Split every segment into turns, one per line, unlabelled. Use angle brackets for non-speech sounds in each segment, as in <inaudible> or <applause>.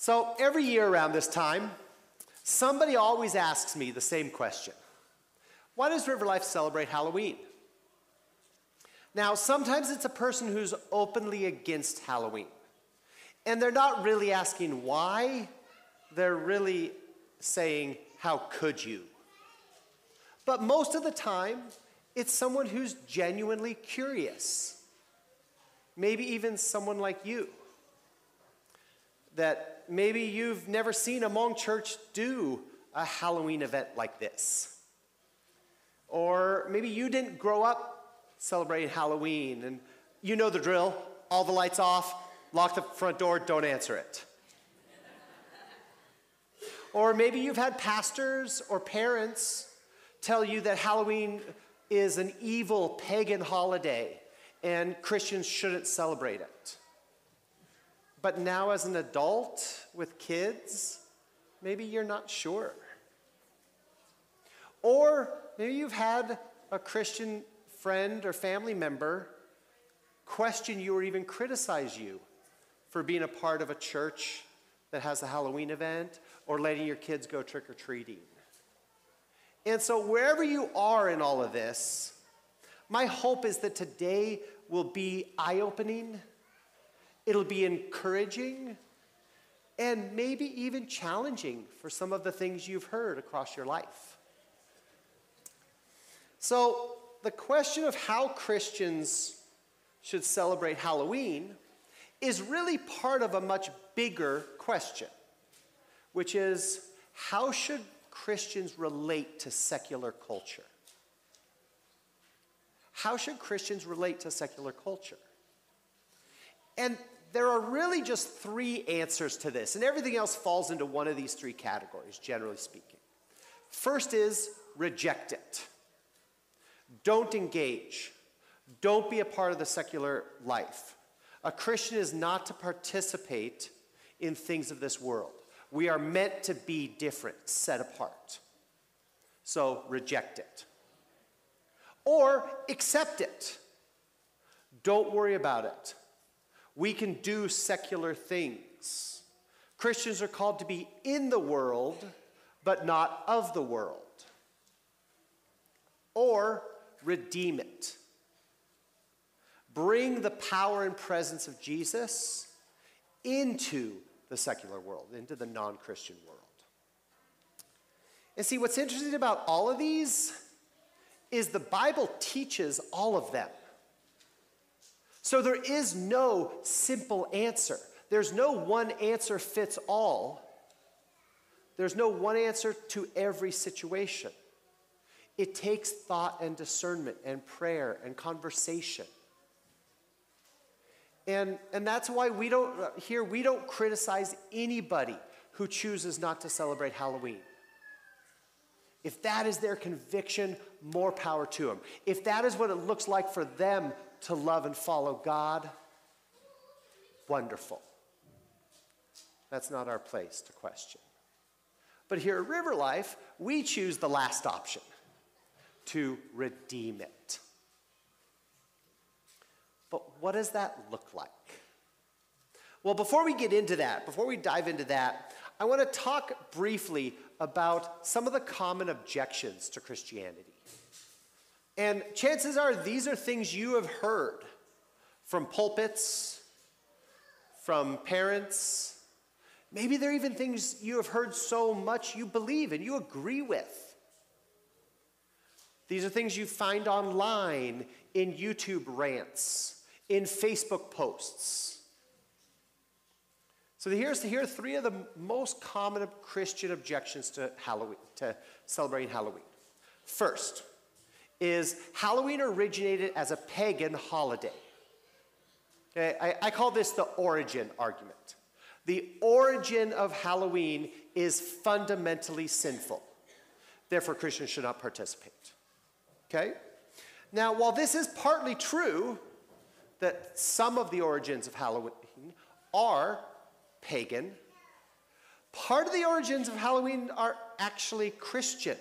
So every year around this time, somebody always asks me the same question Why does River Life celebrate Halloween? Now, sometimes it's a person who's openly against Halloween. And they're not really asking why, they're really saying, How could you? But most of the time, it's someone who's genuinely curious. Maybe even someone like you. That maybe you've never seen a Hmong church do a Halloween event like this. Or maybe you didn't grow up celebrating Halloween and you know the drill all the lights off, lock the front door, don't answer it. or maybe you've had pastors or parents tell you that Halloween is an evil pagan holiday and Christians shouldn't celebrate it. But now, as an adult with kids, maybe you're not sure. Or maybe you've had a Christian friend or family member question you or even criticize you for being a part of a church that has a Halloween event or letting your kids go trick or treating. And so, wherever you are in all of this, my hope is that today will be eye opening, it'll be encouraging, and maybe even challenging for some of the things you've heard across your life. So, the question of how Christians should celebrate Halloween is really part of a much bigger question, which is how should Christians relate to secular culture? How should Christians relate to secular culture? And there are really just three answers to this, and everything else falls into one of these three categories, generally speaking. First is reject it. Don't engage. Don't be a part of the secular life. A Christian is not to participate in things of this world. We are meant to be different, set apart. So reject it. Or accept it. Don't worry about it. We can do secular things. Christians are called to be in the world, but not of the world. Or redeem it. Bring the power and presence of Jesus into the secular world, into the non Christian world. And see, what's interesting about all of these is the Bible teaches all of them. So there is no simple answer. There's no one answer fits all. There's no one answer to every situation. It takes thought and discernment and prayer and conversation. And, and that's why we don't, here, we don't criticize anybody who chooses not to celebrate Halloween. If that is their conviction, more power to them. If that is what it looks like for them to love and follow God, wonderful. That's not our place to question. But here at River Life, we choose the last option to redeem it. But what does that look like? Well, before we get into that, before we dive into that, I want to talk briefly about some of the common objections to Christianity. And chances are these are things you have heard from pulpits, from parents. Maybe they're even things you have heard so much you believe and you agree with. These are things you find online in YouTube rants in Facebook posts. So here's here are three of the most common Christian objections to Halloween, to celebrating Halloween. First is Halloween originated as a pagan holiday. Okay, I, I call this the origin argument. The origin of Halloween is fundamentally sinful. Therefore, Christians should not participate. Okay? Now, while this is partly true, that some of the origins of Halloween are pagan. Part of the origins of Halloween are actually Christian.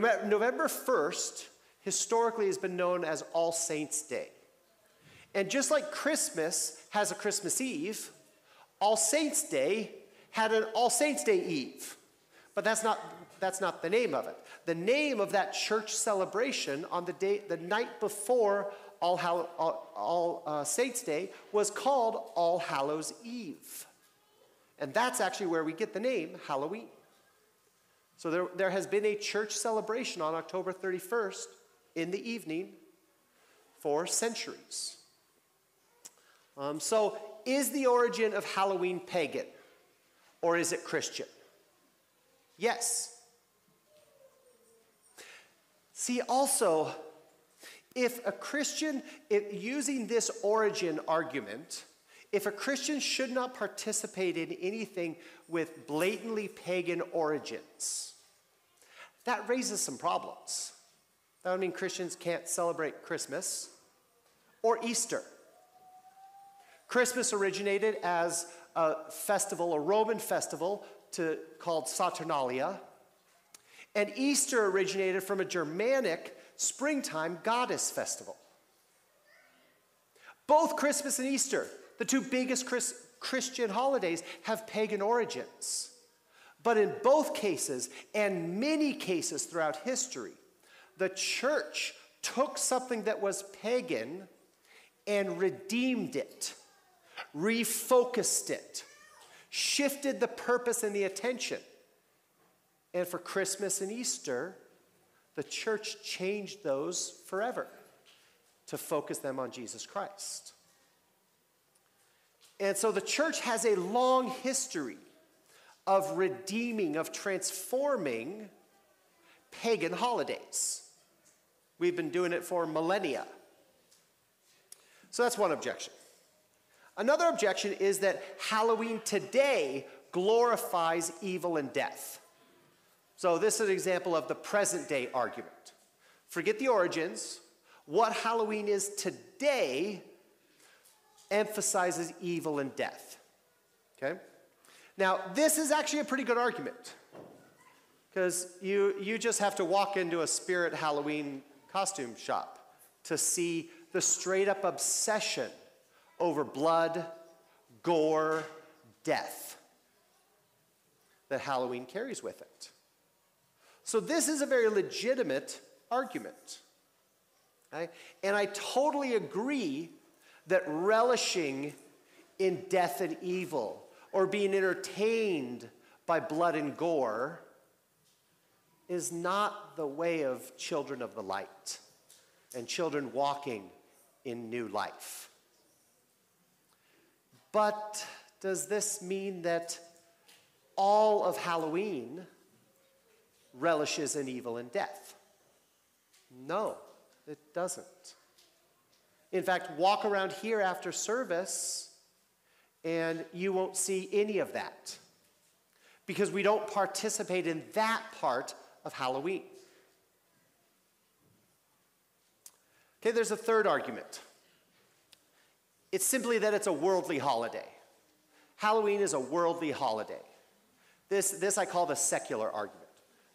November 1st historically has been known as All Saints' Day. And just like Christmas has a Christmas Eve, All Saints' Day had an All Saints' Day Eve, but that's not, that's not the name of it. The name of that church celebration on the, day, the night before All, Hall, All, All uh, Saints' Day was called All Hallows' Eve. And that's actually where we get the name Halloween. So there, there has been a church celebration on October 31st in the evening for centuries. Um, so, is the origin of Halloween pagan or is it Christian? Yes. See, also, if a Christian, if using this origin argument, if a Christian should not participate in anything with blatantly pagan origins, that raises some problems. That would mean Christians can't celebrate Christmas or Easter. Christmas originated as a festival, a Roman festival to, called Saturnalia. And Easter originated from a Germanic springtime goddess festival. Both Christmas and Easter, the two biggest Chris, Christian holidays, have pagan origins. But in both cases, and many cases throughout history, the church took something that was pagan and redeemed it, refocused it, shifted the purpose and the attention. And for Christmas and Easter, the church changed those forever to focus them on Jesus Christ. And so the church has a long history of redeeming, of transforming pagan holidays. We've been doing it for millennia. So that's one objection. Another objection is that Halloween today glorifies evil and death. So, this is an example of the present day argument. Forget the origins. What Halloween is today emphasizes evil and death. Okay? Now, this is actually a pretty good argument because you, you just have to walk into a spirit Halloween costume shop to see the straight up obsession over blood, gore, death that Halloween carries with it. So, this is a very legitimate argument. Right? And I totally agree that relishing in death and evil or being entertained by blood and gore is not the way of children of the light and children walking in new life. But does this mean that all of Halloween relishes in evil and death? No, it doesn't. In fact, walk around here after service and you won't see any of that because we don't participate in that part of Halloween. Okay, there's a third argument. It's simply that it's a worldly holiday. Halloween is a worldly holiday. This, this I call the secular argument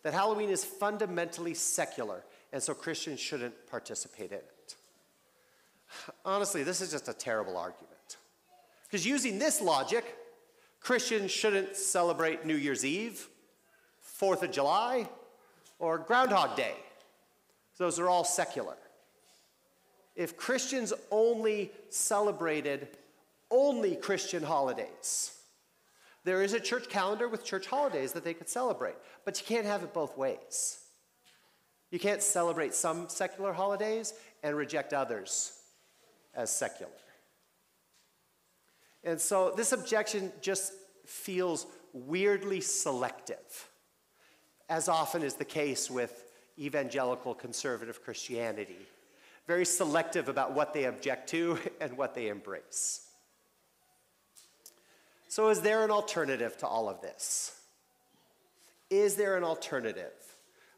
that Halloween is fundamentally secular, and so Christians shouldn't participate in it. Honestly, this is just a terrible argument. Because using this logic, Christians shouldn't celebrate New Year's Eve, Fourth of July, or Groundhog Day. Those are all secular. If Christians only celebrated only Christian holidays, there is a church calendar with church holidays that they could celebrate, but you can't have it both ways. You can't celebrate some secular holidays and reject others as secular. And so this objection just feels weirdly selective as often is the case with evangelical conservative Christianity. Very selective about what they object to <laughs> and what they embrace. So, is there an alternative to all of this? Is there an alternative?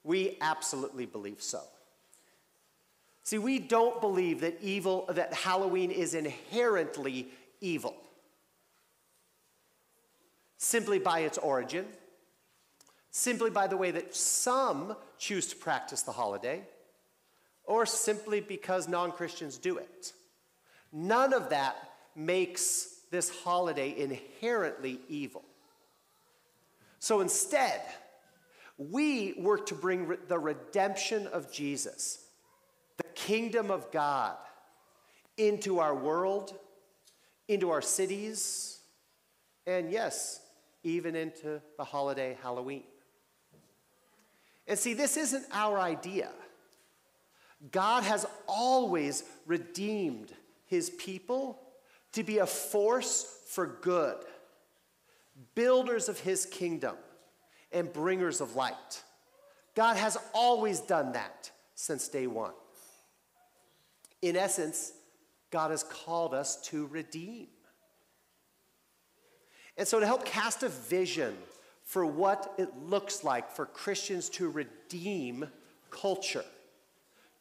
We absolutely believe so. See, we don't believe that evil, that Halloween is inherently evil simply by its origin simply by the way that some choose to practice the holiday, or simply because non Christians do it. None of that makes this holiday inherently evil. So instead, we work to bring the redemption of Jesus, the kingdom of God, into our world, into our cities, and yes, even into the holiday Halloween. And see, this isn't our idea. God has always redeemed his people to be a force for good, builders of his kingdom, and bringers of light. God has always done that since day one. In essence, God has called us to redeem. And so, to help cast a vision for what it looks like for Christians to redeem culture,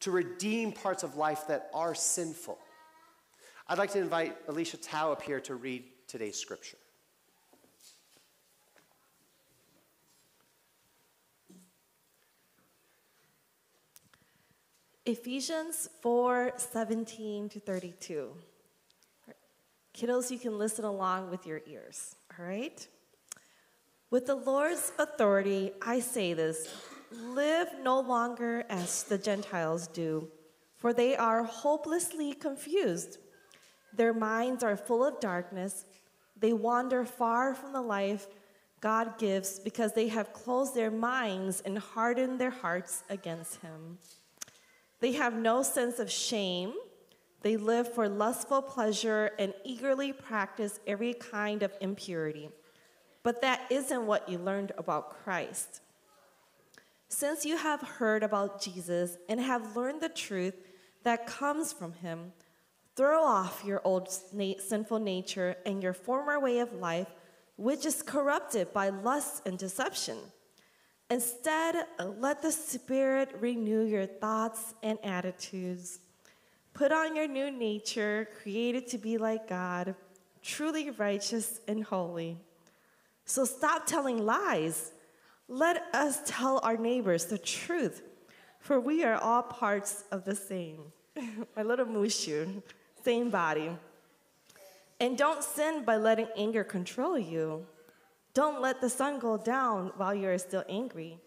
to redeem parts of life that are sinful, I'd like to invite Alicia Tao up here to read today's scripture.
Ephesians 4 17 to 32. Kiddos, you can listen along with your ears, all right? With the Lord's authority, I say this live no longer as the Gentiles do, for they are hopelessly confused. Their minds are full of darkness. They wander far from the life God gives because they have closed their minds and hardened their hearts against Him. They have no sense of shame. They live for lustful pleasure and eagerly practice every kind of impurity. But that isn't what you learned about Christ. Since you have heard about Jesus and have learned the truth that comes from him, throw off your old sinful nature and your former way of life, which is corrupted by lust and deception. Instead, let the Spirit renew your thoughts and attitudes. Put on your new nature, created to be like God, truly righteous and holy. So stop telling lies. Let us tell our neighbors the truth, for we are all parts of the same. <laughs> My little mushu, same body. And don't sin by letting anger control you. Don't let the sun go down while you're still angry.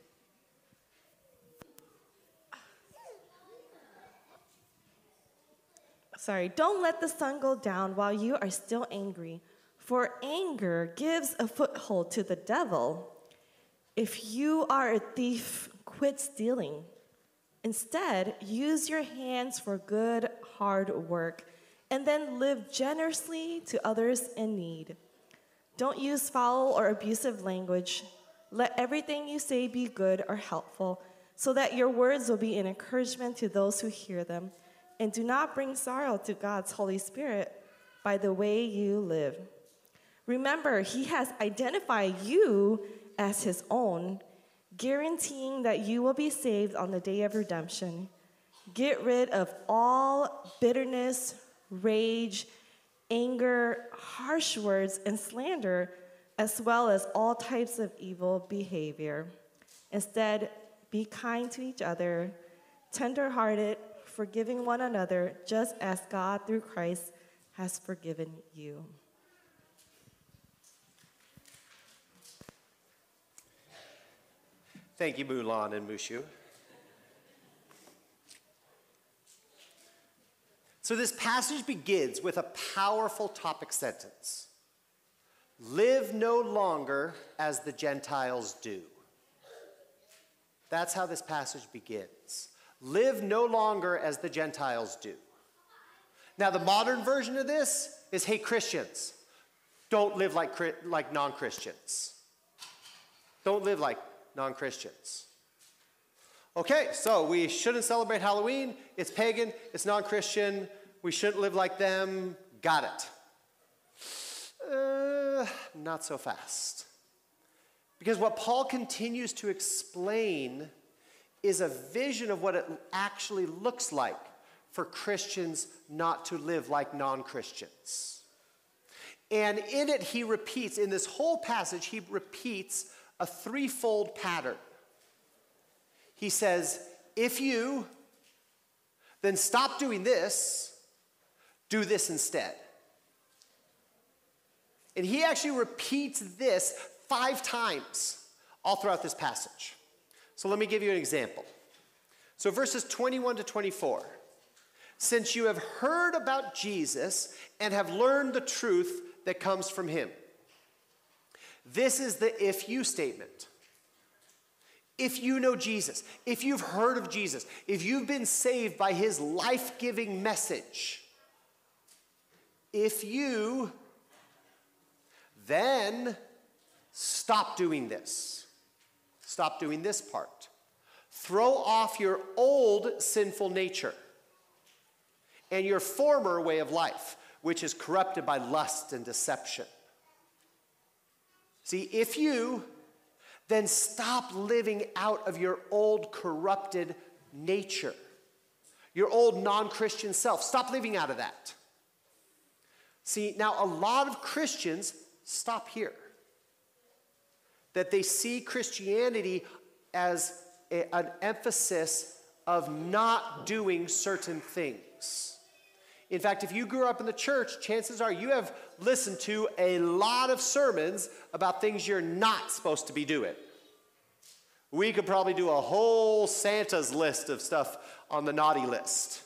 Sorry, don't let the sun go down while you are still angry, for anger gives a foothold to the devil. If you are a thief, quit stealing. Instead, use your hands for good, hard work, and then live generously to others in need. Don't use foul or abusive language. Let everything you say be good or helpful, so that your words will be an encouragement to those who hear them. And do not bring sorrow to God's Holy Spirit by the way you live. Remember, He has identified you as His own, guaranteeing that you will be saved on the day of redemption. Get rid of all bitterness, rage, anger, harsh words, and slander, as well as all types of evil behavior. Instead, be kind to each other, tenderhearted, forgiving one another, just as God through Christ has forgiven you.
Thank you, Mulan and Mushu. So, this passage begins with a powerful topic sentence Live no longer as the Gentiles do. That's how this passage begins. Live no longer as the Gentiles do. Now, the modern version of this is hey, Christians, don't live like, like non Christians. Don't live like non Christians. Okay, so we shouldn't celebrate Halloween. It's pagan, it's non Christian. We shouldn't live like them. Got it. Uh, not so fast. Because what Paul continues to explain is a vision of what it actually looks like for Christians not to live like non Christians. And in it, he repeats, in this whole passage, he repeats a threefold pattern. He says, if you, then stop doing this, do this instead. And he actually repeats this five times all throughout this passage. So let me give you an example. So, verses 21 to 24. Since you have heard about Jesus and have learned the truth that comes from him. This is the if you statement. If you know Jesus, if you've heard of Jesus, if you've been saved by his life giving message, if you then stop doing this, stop doing this part, throw off your old sinful nature and your former way of life, which is corrupted by lust and deception. See, if you then stop living out of your old corrupted nature, your old non Christian self. Stop living out of that. See, now a lot of Christians stop here. That they see Christianity as a, an emphasis of not doing certain things. In fact, if you grew up in the church, chances are you have listened to a lot of sermons about things you're not supposed to be doing. We could probably do a whole Santa's list of stuff on the naughty list,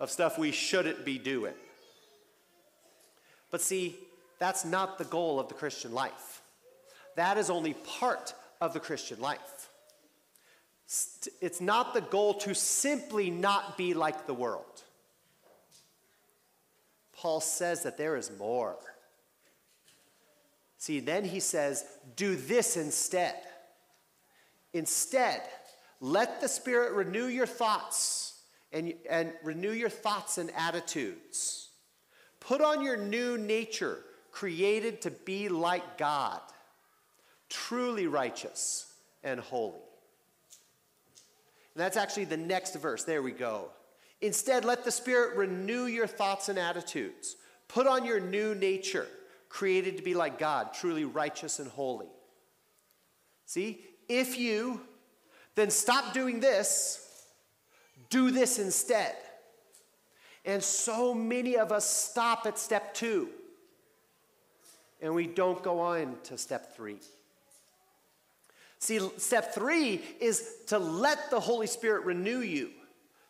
of stuff we shouldn't be doing. But see, that's not the goal of the Christian life. That is only part of the Christian life. It's not the goal to simply not be like the world. Paul says that there is more. See, then he says, do this instead. Instead, let the Spirit renew your thoughts and, and renew your thoughts and attitudes. Put on your new nature, created to be like God, truly righteous and holy. And that's actually the next verse. There we go. Instead, let the Spirit renew your thoughts and attitudes. Put on your new nature, created to be like God, truly righteous and holy. See, if you then stop doing this, do this instead. And so many of us stop at step two and we don't go on to step three. See, step three is to let the Holy Spirit renew you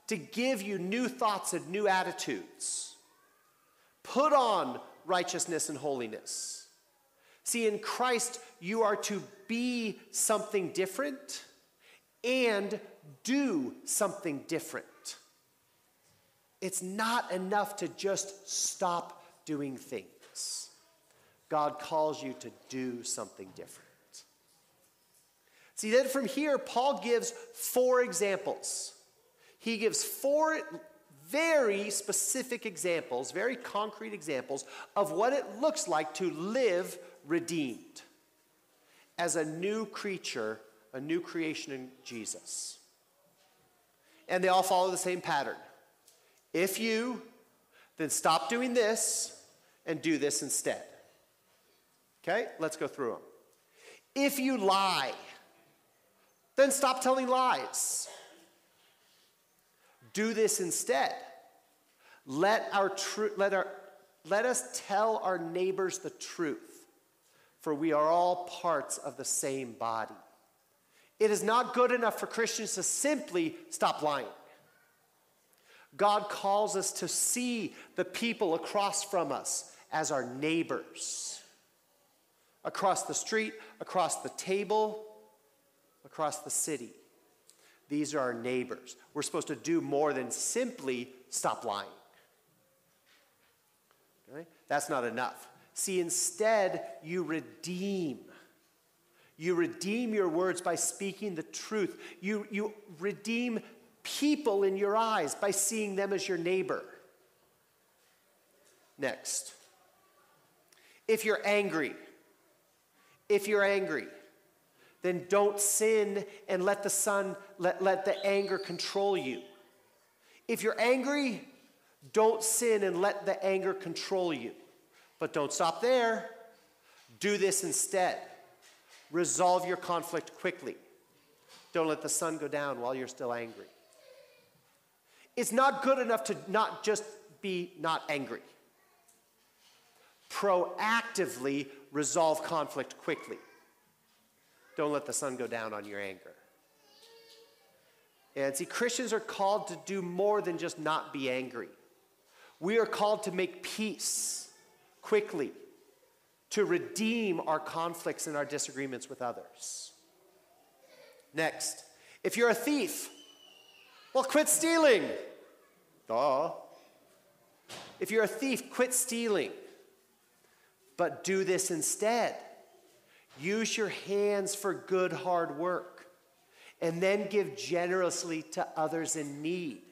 to give you new thoughts and new attitudes. Put on righteousness and holiness. See, in Christ, you are to be something different and do something different. It's not enough to just stop doing things. God calls you to do something different. See, then from here, Paul gives four examples he gives four very specific examples, very concrete examples of what it looks like to live redeemed as a new creature, a new creation in Jesus. And they all follow the same pattern. If you, then stop doing this and do this instead. Okay, let's go through them. If you lie, then stop telling lies. Do this instead. Let, our tr- let, our, let us tell our neighbors the truth, for we are all parts of the same body. It is not good enough for Christians to simply stop lying. God calls us to see the people across from us as our neighbors. Across the street, across the table, across the city. These are our neighbors. We're supposed to do more than simply stop lying. Okay? That's not enough. See, instead, you redeem. You redeem your words by speaking the truth. You, you redeem people in your eyes by seeing them as your neighbor. Next. If you're angry, if you're angry, then don't sin and let the sun, let, let the anger control you. If you're angry, don't sin and let the anger control you. But don't stop there. Do this instead. Resolve your conflict quickly. Don't let the sun go down while you're still angry. It's not good enough to not just be not angry. proactively resolve conflict quickly. Don't let the sun go down on your anger. And see, Christians are called to do more than just not be angry. We are called to make peace quickly, to redeem our conflicts and our disagreements with others. Next, if you're a thief, well, quit stealing. Duh. If you're a thief, quit stealing. But do this instead. Use your hands for good, hard work, and then give generously to others in need.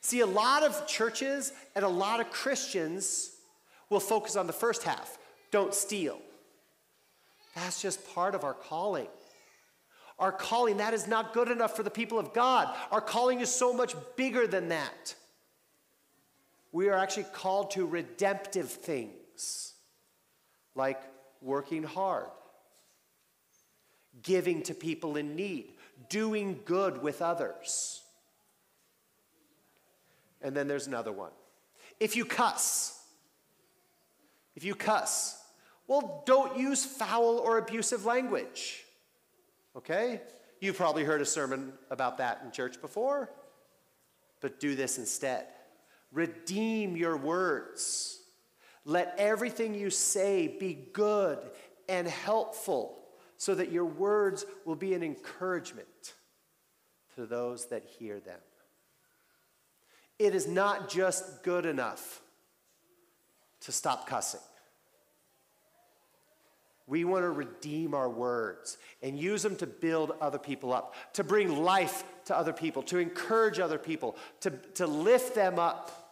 See, a lot of churches and a lot of Christians will focus on the first half don't steal. That's just part of our calling. Our calling, that is not good enough for the people of God. Our calling is so much bigger than that. We are actually called to redemptive things like working hard, giving to people in need, doing good with others. And then there's another one. If you cuss, if you cuss, well, don't use foul or abusive language. Okay? You've probably heard a sermon about that in church before, but do this instead. Redeem your words. Let everything you say be good and helpful so that your words will be an encouragement to those that hear them. It is not just good enough to stop cussing. We want to redeem our words and use them to build other people up, to bring life to other people, to encourage other people, to, to lift them up.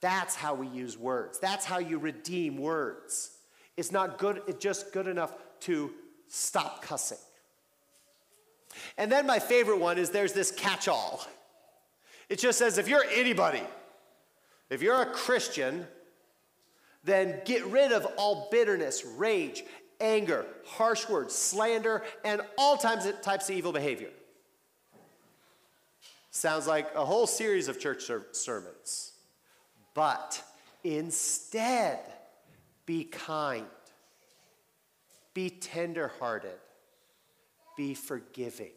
That's how we use words. That's how you redeem words. It's not good, it's just good enough to stop cussing. And then my favorite one is there's this catch all. It just says if you're anybody, if you're a Christian, then get rid of all bitterness, rage, anger, harsh words, slander, and all types of, types of evil behavior. Sounds like a whole series of church ser- sermons. But instead, be kind, be tenderhearted, be forgiving.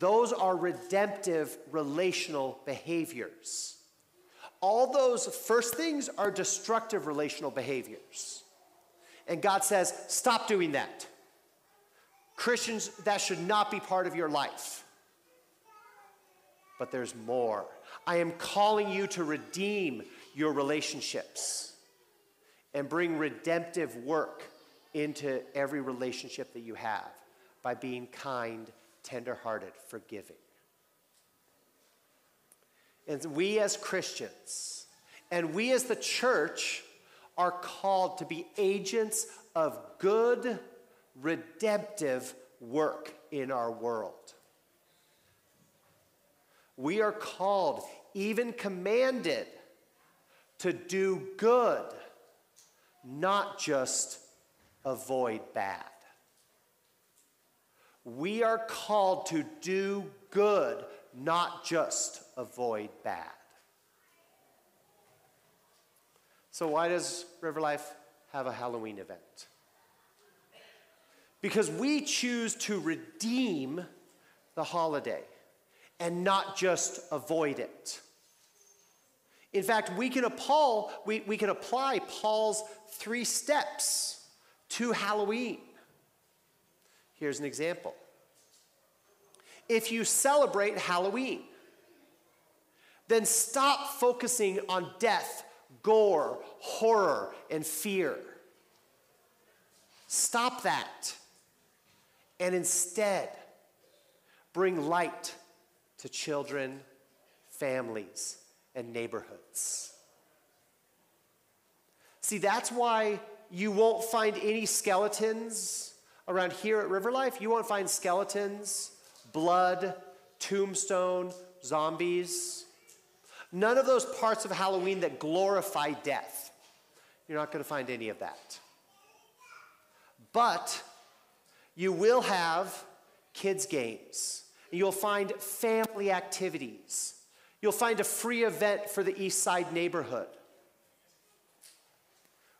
Those are redemptive relational behaviors. All those first things are destructive relational behaviors. And God says, stop doing that. Christians, that should not be part of your life. But there's more. I am calling you to redeem your relationships and bring redemptive work into every relationship that you have by being kind, tenderhearted, forgiving. And we as Christians and we as the church are called to be agents of good, redemptive work in our world. We are called, even commanded, to do good, not just avoid bad. We are called to do good, not just avoid bad. So, why does River Life have a Halloween event? Because we choose to redeem the holiday and not just avoid it. In fact, we can, appall, we, we can apply Paul's three steps to Halloween. Here's an example if you celebrate Halloween, then stop focusing on death, gore, horror, and fear. Stop that. And instead, bring light to children, families, and neighborhoods. See, that's why you won't find any skeletons around here at River Life. You won't find skeletons blood, tombstone, zombies. None of those parts of Halloween that glorify death. You're not going to find any of that. But you will have kids' games. You'll find family activities. You'll find a free event for the East Side neighborhood.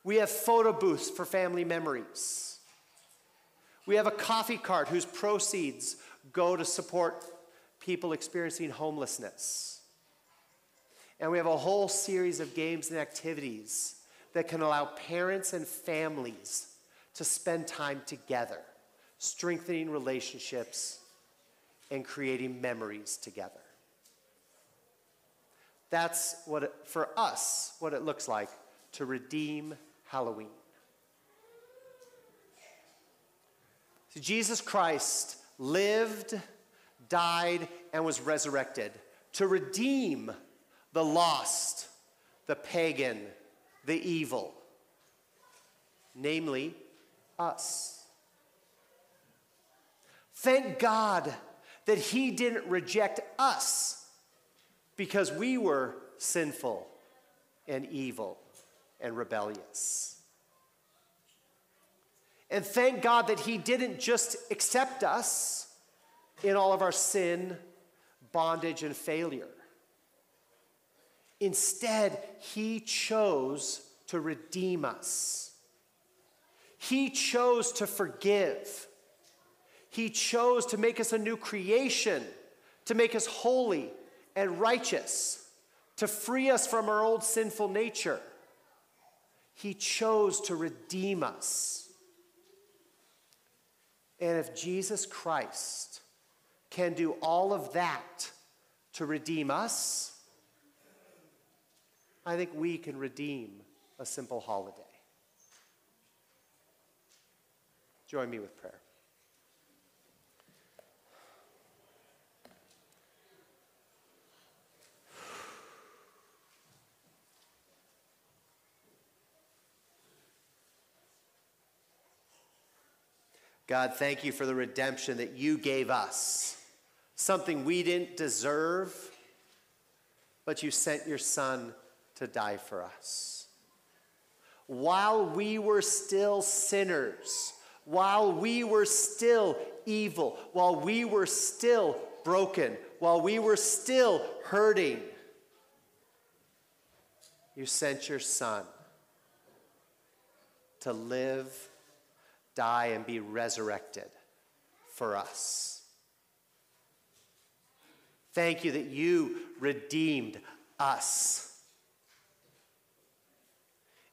We have photo booths for family memories. We have a coffee cart whose proceeds go to support people experiencing homelessness. And we have a whole series of games and activities that can allow parents and families to spend time together, strengthening relationships and creating memories together. That's what, it, for us, what it looks like to redeem Halloween. So Jesus Christ lived, died, and was resurrected to redeem the lost, the pagan, the evil, namely us. Thank God that He didn't reject us because we were sinful and evil and rebellious. And thank God that He didn't just accept us in all of our sin, bondage, and failure. Instead, He chose to redeem us. He chose to forgive. He chose to make us a new creation, to make us holy and righteous, to free us from our old sinful nature. He chose to redeem us. And if Jesus Christ can do all of that to redeem us, I think we can redeem a simple holiday. Join me with prayer. God, thank you for the redemption that you gave us. Something we didn't deserve, but you sent your son to die for us. While we were still sinners, while we were still evil, while we were still broken, while we were still hurting, you sent your son to live die, and be resurrected for us. Thank you that you redeemed us.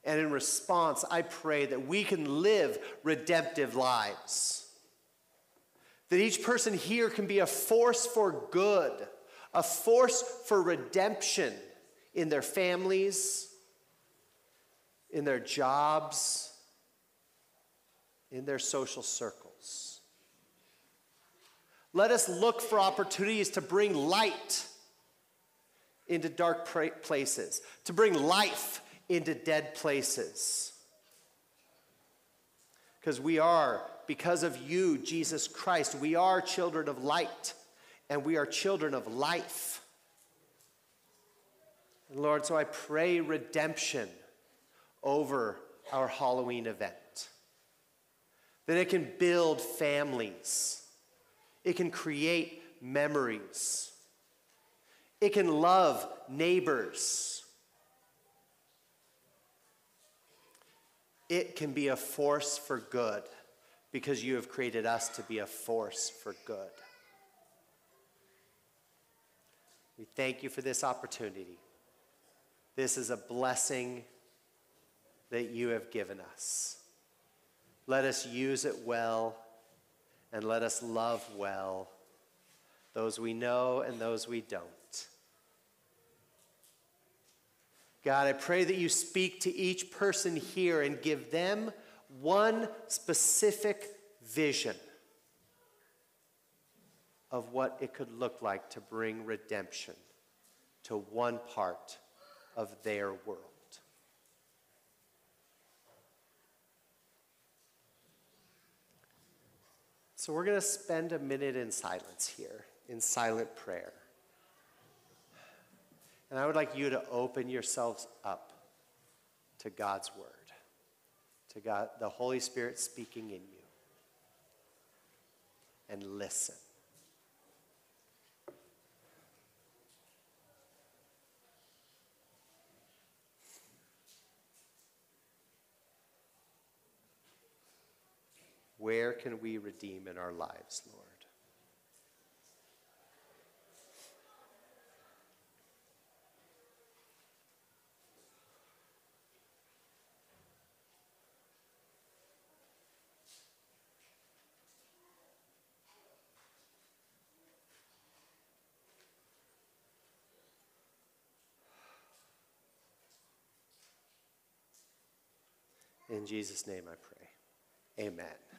And in response, I pray that we can live redemptive lives. That each person here can be a force for good, a force for redemption in their families, in their jobs in their social circles. Let us look for opportunities to bring light into dark places, to bring life into dead places. Because we are, because of you, Jesus Christ, we are children of light and we are children of life. Lord, so I pray redemption over our Halloween event that it can build families, it can create memories, it can love neighbors. It can be a force for good because you have created us to be a force for good. We thank you for this opportunity. This is a blessing that you have given us. Let us use it well and let us love well those we know and those we don't. God, I pray that you speak to each person here and give them one specific vision of what it could look like to bring redemption to one part of their world. So we're going to spend a minute in silence here, in silent prayer. And I would like you to open yourselves up to God's word, to God, the Holy Spirit speaking in you, and listen. Where can we redeem in our lives, Lord? In Jesus' name I pray. Amen.